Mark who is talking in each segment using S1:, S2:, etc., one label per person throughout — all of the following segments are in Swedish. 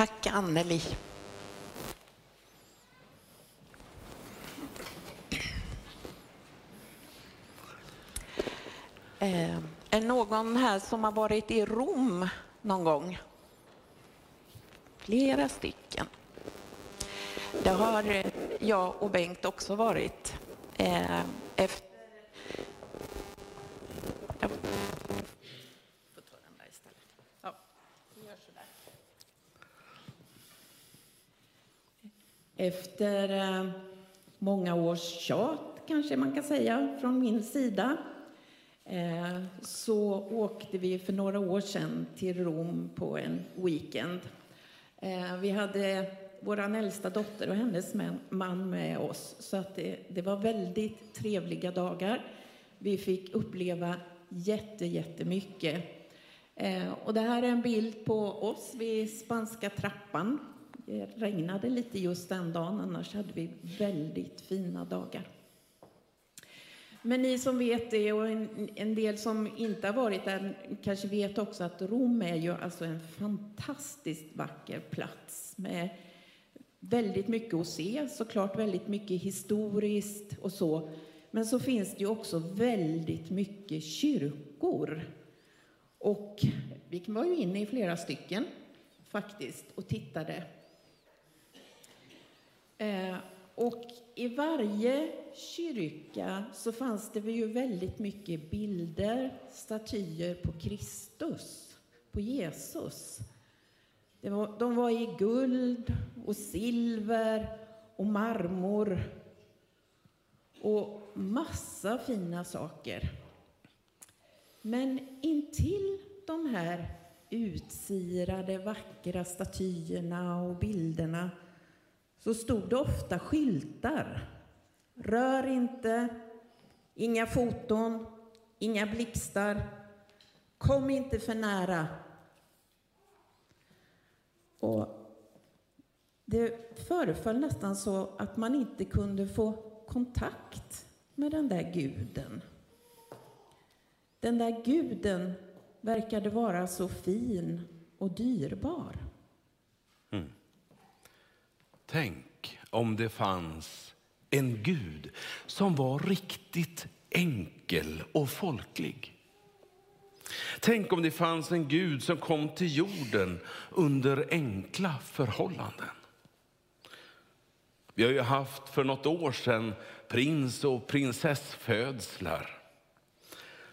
S1: Tack Anneli. Eh, är någon här som har varit i Rom någon gång? Flera stycken. Det har eh, jag och Bengt också varit. Eh, efter eh, många års tjat, kanske man kan säga, från min sida eh, så åkte vi för några år sedan till Rom på en weekend. Eh, vi hade vår äldsta dotter och hennes man med oss, så att det, det var väldigt trevliga dagar. Vi fick uppleva jätte, jättemycket. Och det här är en bild på oss vid Spanska trappan Eh, regnade lite just den dagen, annars hade vi väldigt fina dagar. Men ni som vet det och en, del som inte har varit där kanske vet också att Rom är ju alltså en fantastiskt vacker plats med väldigt mycket att se, såklart väldigt mycket historiskt och så. Men så finns det ju också väldigt mycket kyrkor. Och vi var ju inne i flera stycken faktiskt och tittade Eh, och i varje kyrka så fanns det ju väldigt mycket bilder, statyer på Kristus, på Jesus. Var, de var i guld och silver och marmor och massa fina saker. Men intill de här utsirade, vackra statyerna och bilderna så stod det ofta skyltar. Rör inte, inga foton, inga blixtar. Kom inte för nära. Och det föreföll nästan så att man inte kunde få kontakt med den där guden. Den där guden verkade vara så fin och dyrbar.
S2: Tänk om det fanns en Gud som var riktigt enkel och folklig. Tänk om det fanns en Gud som kom till jorden under enkla förhållanden. Vi har ju haft för något år sedan prins och prinsessfödslar.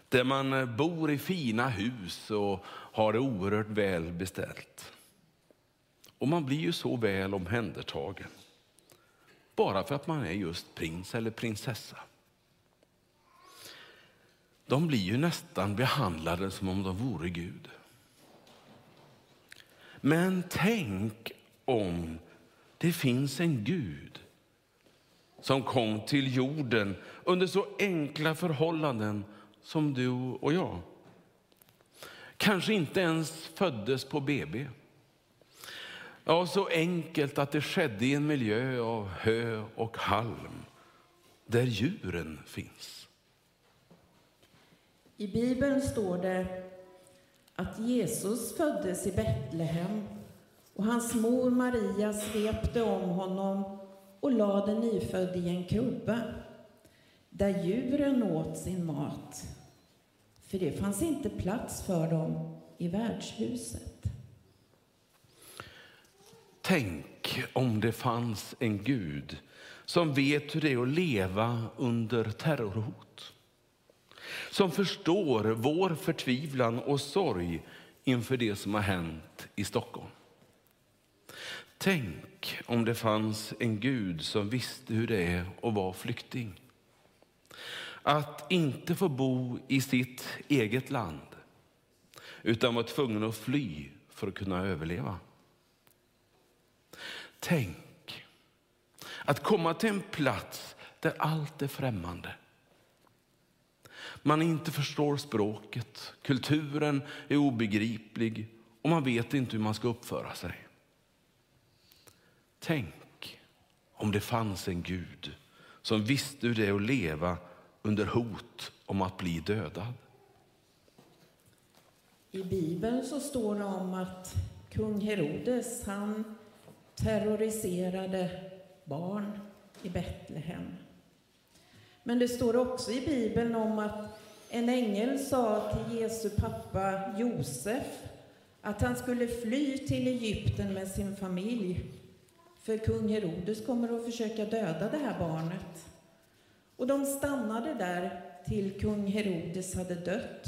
S2: Där man bor i fina hus och har det oerhört väl beställt. Och man blir ju så väl omhändertagen. Bara för att man är just prins eller prinsessa. De blir ju nästan behandlade som om de vore Gud. Men tänk om det finns en Gud som kom till jorden under så enkla förhållanden som du och jag. Kanske inte ens föddes på BB. Ja, så enkelt att det skedde i en miljö av hö och halm där djuren finns.
S1: I Bibeln står det att Jesus föddes i Betlehem och hans mor Maria svepte om honom och lade den nyfödde i en krubba där djuren åt sin mat. För det fanns inte plats för dem i värdshuset.
S2: Tänk om det fanns en Gud som vet hur det är att leva under terrorhot. Som förstår vår förtvivlan och sorg inför det som har hänt i Stockholm. Tänk om det fanns en Gud som visste hur det är att vara flykting. Att inte få bo i sitt eget land utan vara tvungen att fly för att kunna överleva. Tänk att komma till en plats där allt är främmande. Man inte förstår språket, kulturen är obegriplig och man vet inte hur man ska uppföra sig. Tänk om det fanns en Gud som visste hur det är att leva under hot om att bli dödad.
S1: I Bibeln så står det om att kung Herodes, han terroriserade barn i Betlehem. Men det står också i Bibeln om att en ängel sa till Jesu pappa Josef att han skulle fly till Egypten med sin familj. För kung Herodes kommer att försöka döda det här barnet. Och de stannade där till kung Herodes hade dött.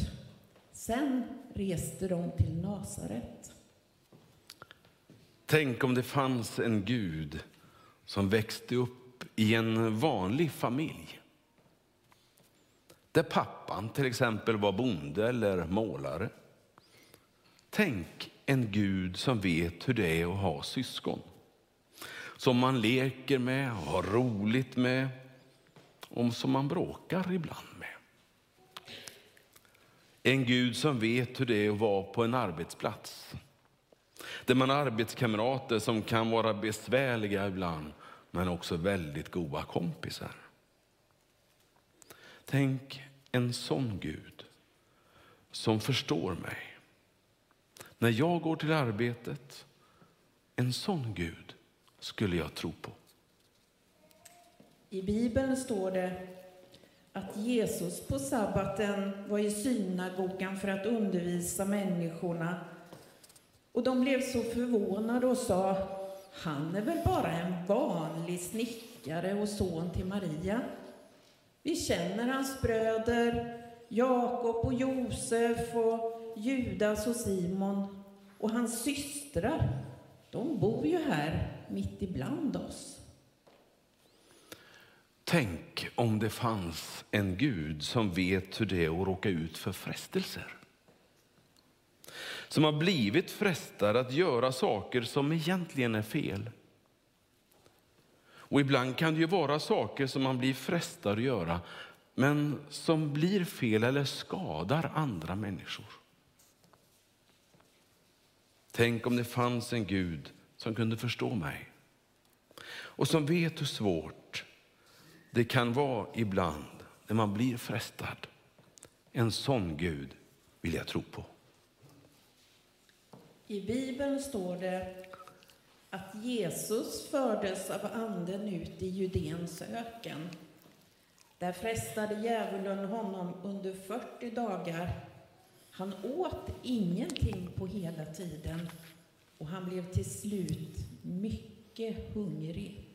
S1: Sen reste de till Nasaret.
S2: Tänk om det fanns en Gud som växte upp i en vanlig familj. Där pappan till exempel var bonde eller målare. Tänk en Gud som vet hur det är att ha syskon. Som man leker med, har roligt med och som man bråkar ibland med. En Gud som vet hur det är att vara på en arbetsplats. Där man har arbetskamrater som kan vara besvärliga ibland, men också väldigt goda kompisar. Tänk en sån Gud som förstår mig. När jag går till arbetet, en sån Gud skulle jag tro på.
S1: I Bibeln står det att Jesus på sabbaten var i synagogan för att undervisa människorna. Och de blev så förvånade och sa, han är väl bara en vanlig snickare och son till Maria. Vi känner hans bröder, Jakob och Josef och Judas och Simon och hans systrar. De bor ju här mitt ibland oss.
S2: Tänk om det fanns en Gud som vet hur det är att råka ut för frestelser. Som har blivit frestad att göra saker som egentligen är fel. Och ibland kan det ju vara saker som man blir frestad att göra men som blir fel eller skadar andra människor. Tänk om det fanns en Gud som kunde förstå mig och som vet hur svårt det kan vara ibland när man blir frestad. En sån Gud vill jag tro på.
S1: I Bibeln står det att Jesus fördes av anden ut i Judens öken. Där frestade djävulen honom under 40 dagar. Han åt ingenting på hela tiden och han blev till slut mycket hungrig.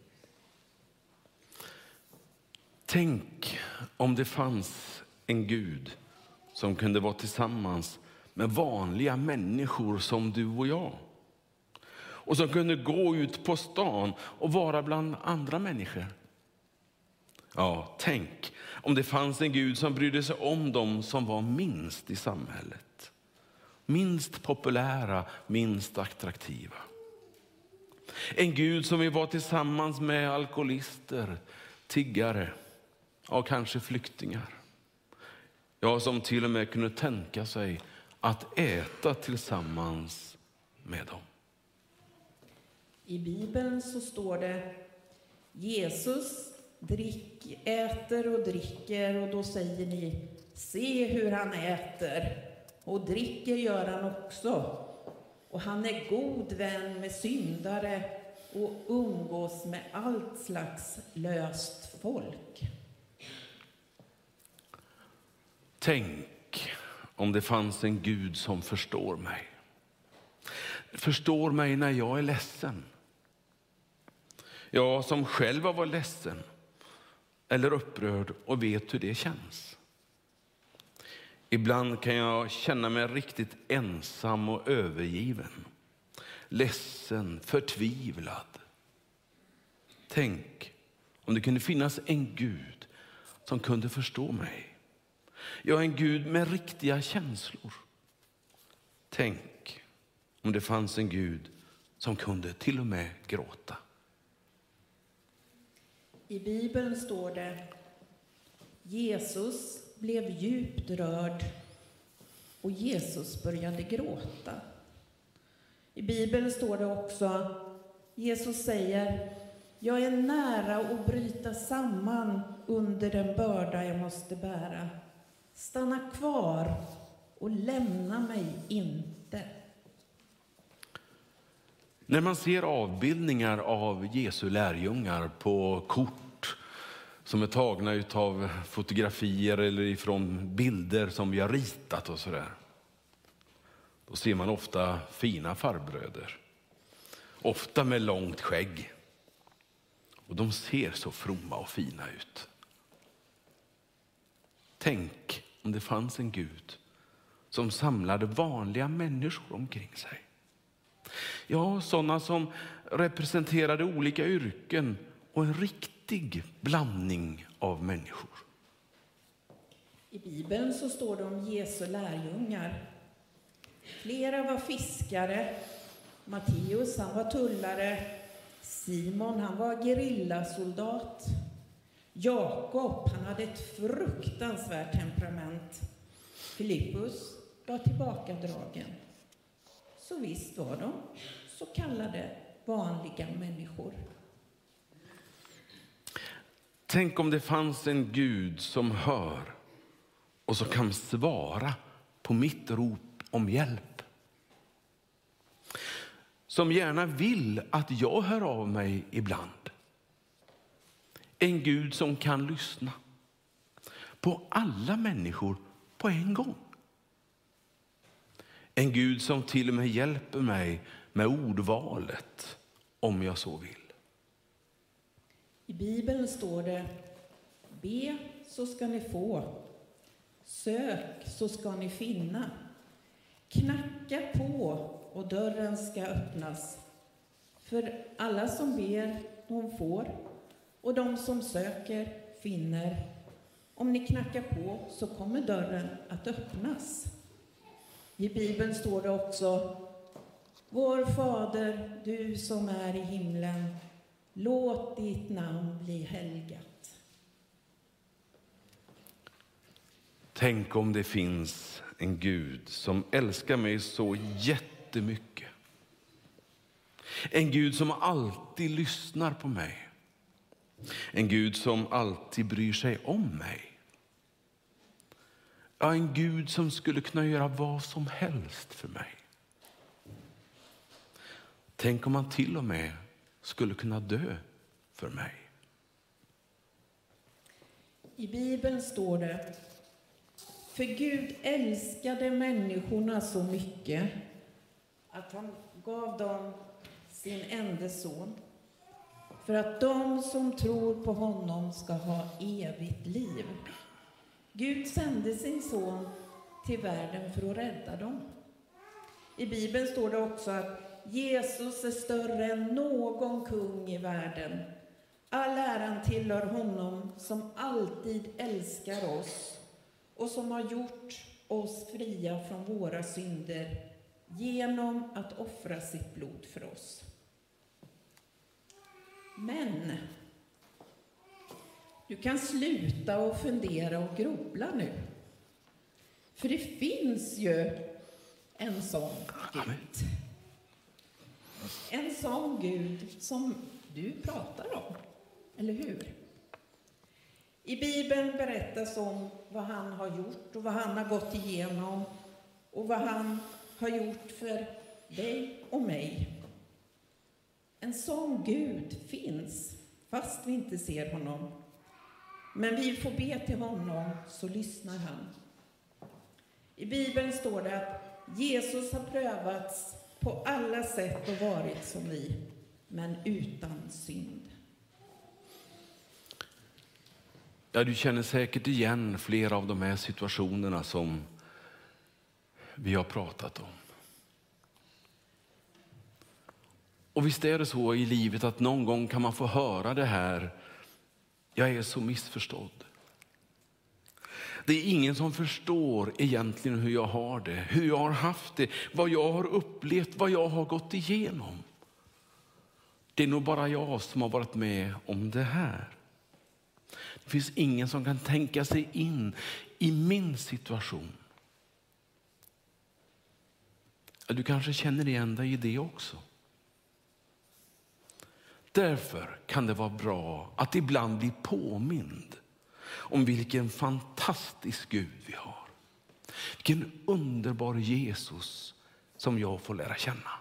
S2: Tänk om det fanns en Gud som kunde vara tillsammans med vanliga människor som du och jag. Och som kunde gå ut på stan och vara bland andra människor. Ja, tänk om det fanns en Gud som brydde sig om dem som var minst i samhället. Minst populära, minst attraktiva. En Gud som vill vara tillsammans med alkoholister, tiggare, och kanske flyktingar. Ja, som till och med kunde tänka sig att äta tillsammans med dem.
S1: I Bibeln så står det Jesus drick, äter och dricker och då säger ni se hur han äter och dricker gör han också. Och han är god vän med syndare och umgås med allt slags löst folk.
S2: Tänk om det fanns en Gud som förstår mig. Förstår mig när jag är ledsen. Jag som själv har varit ledsen eller upprörd och vet hur det känns. Ibland kan jag känna mig riktigt ensam och övergiven. Ledsen, förtvivlad. Tänk om det kunde finnas en Gud som kunde förstå mig. Jag är en Gud med riktiga känslor. Tänk om det fanns en Gud som kunde till och med gråta.
S1: I Bibeln står det Jesus blev djupt rörd och Jesus började gråta. I Bibeln står det också Jesus säger jag är nära att bryta samman under den börda jag måste bära. Stanna kvar och lämna mig inte.
S2: När man ser avbildningar av Jesu lärjungar på kort som är tagna av fotografier eller ifrån bilder som vi har ritat och sådär. Då ser man ofta fina farbröder. Ofta med långt skägg. Och de ser så fromma och fina ut. Tänk om det fanns en Gud som samlade vanliga människor omkring sig. Ja, sådana som representerade olika yrken och en riktig blandning av människor.
S1: I Bibeln så står det om Jesu lärjungar. Flera var fiskare. Matteus, han var tullare. Simon, han var gerillasoldat. Jakob, han hade ett fruktansvärt temperament. Filippus var tillbakadragen. Så visst var de så kallade vanliga människor.
S2: Tänk om det fanns en Gud som hör och som kan svara på mitt rop om hjälp. Som gärna vill att jag hör av mig ibland. En Gud som kan lyssna på alla människor på en gång. En Gud som till och med hjälper mig med ordvalet om jag så vill.
S1: I Bibeln står det Be så ska ni få. Sök så ska ni finna. Knacka på och dörren ska öppnas. För alla som ber, de får. Och de som söker finner. Om ni knackar på så kommer dörren att öppnas. I Bibeln står det också Vår Fader, du som är i himlen, låt ditt namn bli helgat.
S2: Tänk om det finns en Gud som älskar mig så jättemycket. En Gud som alltid lyssnar på mig. En Gud som alltid bryr sig om mig. Ja, en Gud som skulle kunna göra vad som helst för mig. Tänk om han till och med skulle kunna dö för mig.
S1: I Bibeln står det För Gud älskade människorna så mycket att han gav dem sin enda son för att de som tror på honom ska ha evigt liv. Gud sände sin son till världen för att rädda dem. I Bibeln står det också att Jesus är större än någon kung i världen. All äran tillhör honom som alltid älskar oss och som har gjort oss fria från våra synder genom att offra sitt blod för oss. Men du kan sluta och fundera och grubbla nu. För det finns ju en sån Gud. En sån Gud som du pratar om, eller hur? I Bibeln berättas om vad han har gjort och vad han har gått igenom och vad han har gjort för dig och mig. En sån Gud finns, fast vi inte ser honom. Men vi får be till honom, så lyssnar han. I Bibeln står det att Jesus har prövats på alla sätt och varit som vi, men utan synd.
S2: Ja, du känner säkert igen flera av de här situationerna som vi har pratat om. Och visst är det så i livet att någon gång kan man få höra det här. Jag är så missförstådd. Det är ingen som förstår egentligen hur jag har det, hur jag har haft det, vad jag har upplevt, vad jag har gått igenom. Det är nog bara jag som har varit med om det här. Det finns ingen som kan tänka sig in i min situation. Du kanske känner igen dig i det också. Därför kan det vara bra att ibland bli påmind om vilken fantastisk Gud vi har. Vilken underbar Jesus som jag får lära känna.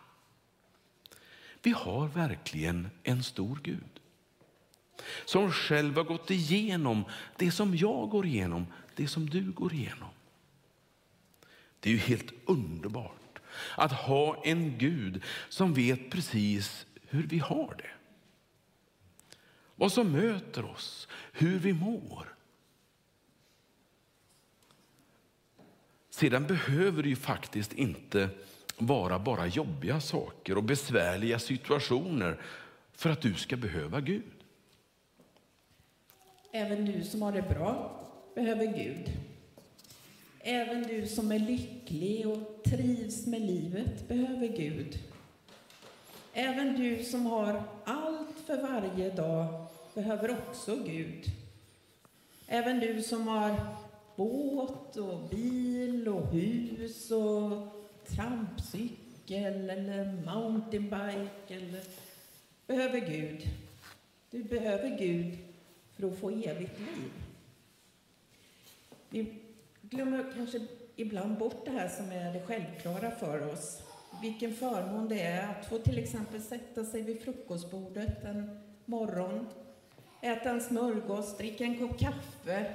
S2: Vi har verkligen en stor Gud som själv har gått igenom det som jag går igenom, det som du går igenom. Det är ju helt underbart att ha en Gud som vet precis hur vi har det. Vad som möter oss, hur vi mår. Sedan behöver det ju faktiskt inte vara bara jobbiga saker och besvärliga situationer för att du ska behöva Gud.
S1: Även du som har det bra behöver Gud. Även du som är lycklig och trivs med livet behöver Gud. Även du som har allt för varje dag behöver också Gud. Även du som har båt och bil och hus och trampcykel eller mountainbike eller behöver Gud. Du behöver Gud för att få evigt liv. Vi glömmer kanske ibland bort det här som är det självklara för oss. Vilken förmån det är att få till exempel sätta sig vid frukostbordet en morgon, äta en smörgås, dricka en kopp kaffe.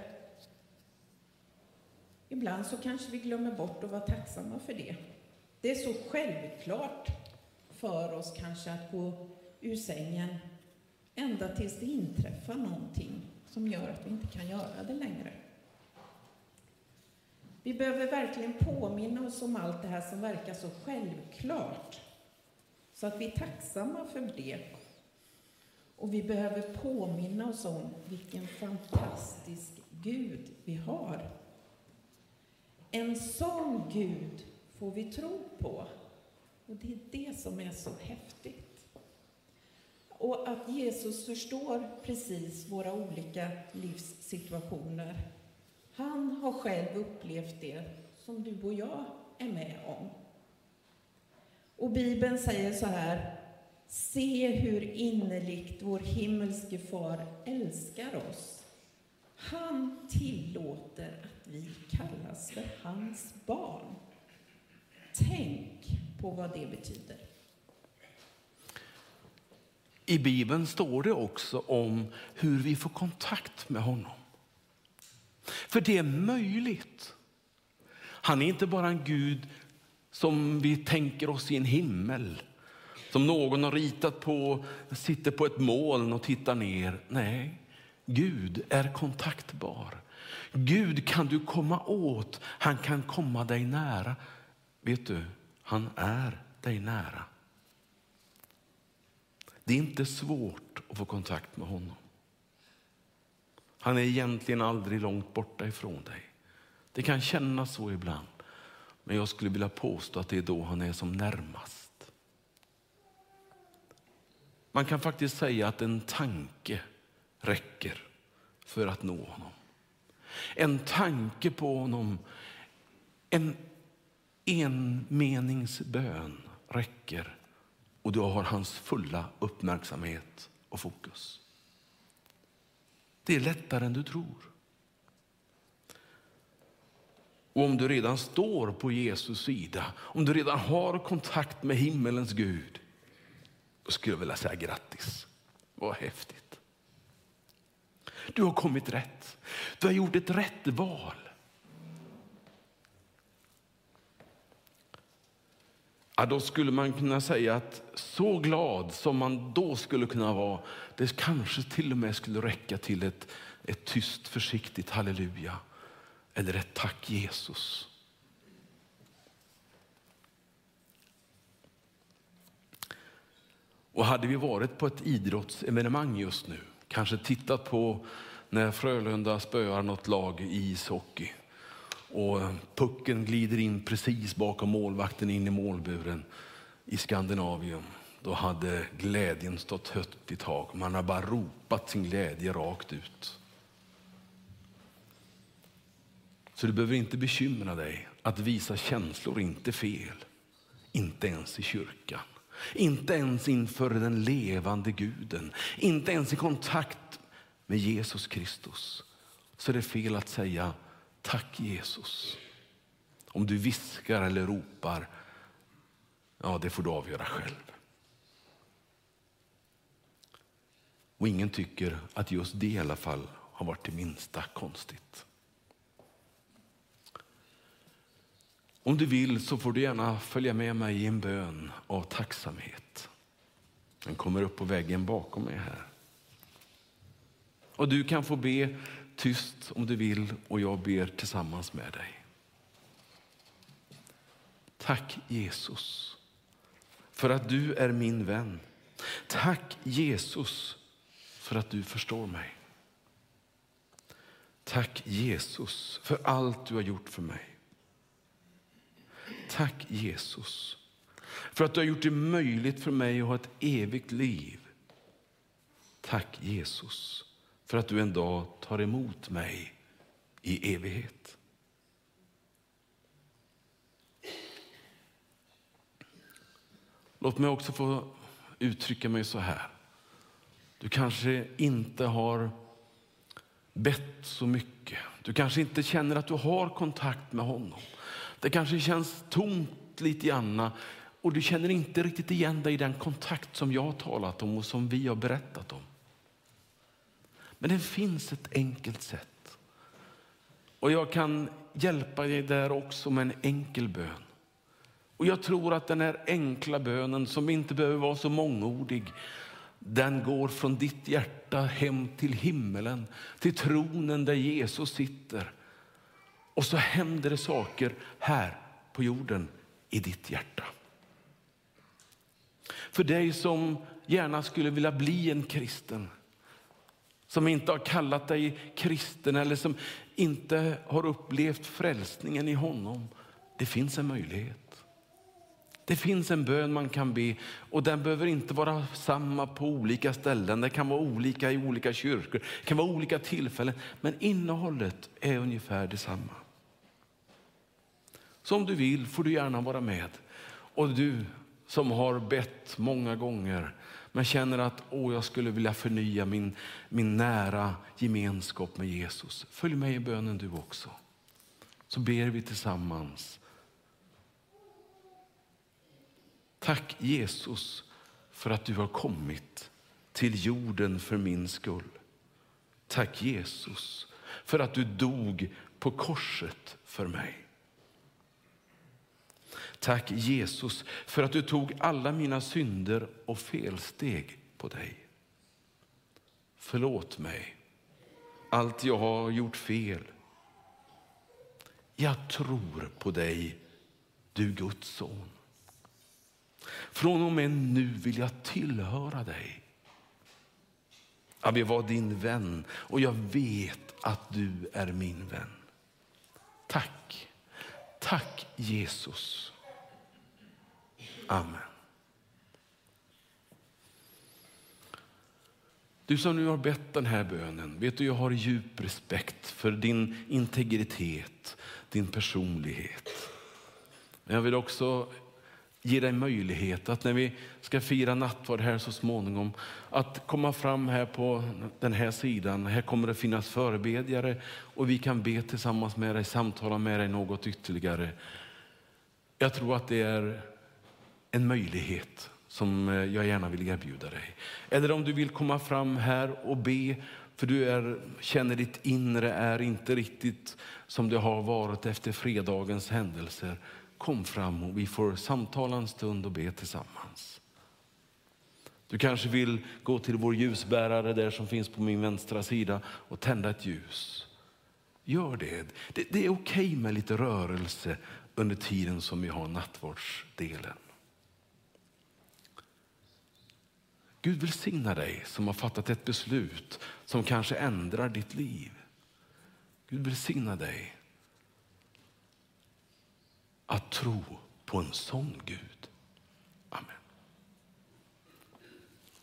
S1: Ibland så kanske vi glömmer bort att vara tacksamma för det. Det är så självklart för oss kanske att gå ur sängen ända tills det inträffar någonting som gör att vi inte kan göra det längre. Vi behöver verkligen påminna oss om allt det här som verkar så självklart, så att vi är tacksamma för det. Och vi behöver påminna oss om vilken fantastisk Gud vi har. En sån Gud får vi tro på. Och det är det som är så häftigt. Och att Jesus förstår precis våra olika livssituationer. Han har själv upplevt det som du och jag är med om. Och Bibeln säger så här. Se hur innerligt vår himmelske far älskar oss. Han tillåter att vi kallas för hans barn. Tänk på vad det betyder.
S2: I Bibeln står det också om hur vi får kontakt med honom. För det är möjligt. Han är inte bara en Gud som vi tänker oss i en himmel. Som någon har ritat på, sitter på ett moln och tittar ner. Nej, Gud är kontaktbar. Gud kan du komma åt. Han kan komma dig nära. Vet du, han är dig nära. Det är inte svårt att få kontakt med honom. Han är egentligen aldrig långt borta ifrån dig. Det kan kännas så ibland, men jag skulle vilja påstå att det är då han är som närmast. Man kan faktiskt säga att en tanke räcker för att nå honom. En tanke på honom, en enmeningsbön räcker och du har hans fulla uppmärksamhet och fokus. Det är lättare än du tror. Och om du redan står på Jesus sida, om du redan har kontakt med himmelens Gud, då skulle jag vilja säga grattis. Vad häftigt. Du har kommit rätt. Du har gjort ett rätt val. Ja, då skulle man kunna säga att så glad som man då skulle kunna vara, det kanske till och med skulle räcka till ett, ett tyst försiktigt halleluja eller ett tack Jesus. Och hade vi varit på ett idrottsevenemang just nu, kanske tittat på när Frölunda spöar något lag i ishockey och pucken glider in precis bakom målvakten in i målburen i Skandinavien. Då hade glädjen stått högt i tak. Man har bara ropat sin glädje rakt ut. Så du behöver inte bekymra dig. Att visa känslor är inte fel. Inte ens i kyrkan. Inte ens inför den levande guden. Inte ens i kontakt med Jesus Kristus. Så är det fel att säga Tack Jesus. Om du viskar eller ropar, ja det får du avgöra själv. Och ingen tycker att just det i alla fall har varit det minsta konstigt. Om du vill så får du gärna följa med mig i en bön av tacksamhet. Den kommer upp på väggen bakom mig här. Och du kan få be tyst om du vill och jag ber tillsammans med dig. Tack Jesus för att du är min vän. Tack Jesus för att du förstår mig. Tack Jesus för allt du har gjort för mig. Tack Jesus för att du har gjort det möjligt för mig att ha ett evigt liv. Tack Jesus för att du en dag tar emot mig i evighet. Låt mig också få uttrycka mig så här. Du kanske inte har bett så mycket. Du kanske inte känner att du har kontakt med honom. Det kanske känns tomt lite grann och du känner inte riktigt igen dig i den kontakt som jag har talat om och som vi har berättat om. Men det finns ett enkelt sätt. Och jag kan hjälpa dig där också med en enkel bön. Och jag tror att den här enkla bönen som inte behöver vara så mångordig, den går från ditt hjärta hem till himmelen, till tronen där Jesus sitter. Och så händer det saker här på jorden i ditt hjärta. För dig som gärna skulle vilja bli en kristen, som inte har kallat dig kristen eller som inte har upplevt frälsningen i honom. Det finns en möjlighet. Det finns en bön man kan be och den behöver inte vara samma på olika ställen. Det kan vara olika i olika kyrkor, det kan vara olika tillfällen, men innehållet är ungefär detsamma. Så om du vill får du gärna vara med. Och du som har bett många gånger men känner att åh, jag skulle vilja förnya min, min nära gemenskap med Jesus. Följ med i bönen du också. Så ber vi tillsammans. Tack Jesus för att du har kommit till jorden för min skull. Tack Jesus för att du dog på korset för mig. Tack Jesus för att du tog alla mina synder och felsteg på dig. Förlåt mig allt jag har gjort fel. Jag tror på dig, du Guds son. Från och med nu vill jag tillhöra dig. Jag vill vara din vän och jag vet att du är min vän. Tack. Tack Jesus. Amen. Du som nu har bett den här bönen, vet du jag har djup respekt för din integritet, din personlighet. Jag vill också ge dig möjlighet att när vi ska fira nattvard här så småningom, att komma fram här på den här sidan. Här kommer det finnas förebedjare och vi kan be tillsammans med dig, samtala med dig något ytterligare. Jag tror att det är en möjlighet som eh, jag gärna vill erbjuda dig. Eller om du vill komma fram här och be för du är, känner ditt inre är inte riktigt som det har varit efter fredagens händelser. Kom fram och vi får samtala en stund och be tillsammans. Du kanske vill gå till vår ljusbärare där som finns på min vänstra sida och tända ett ljus. Gör det. Det, det är okej okay med lite rörelse under tiden som vi har nattvardsdelen. Gud välsigna dig som har fattat ett beslut som kanske ändrar ditt liv. Gud välsigna dig att tro på en sån Gud.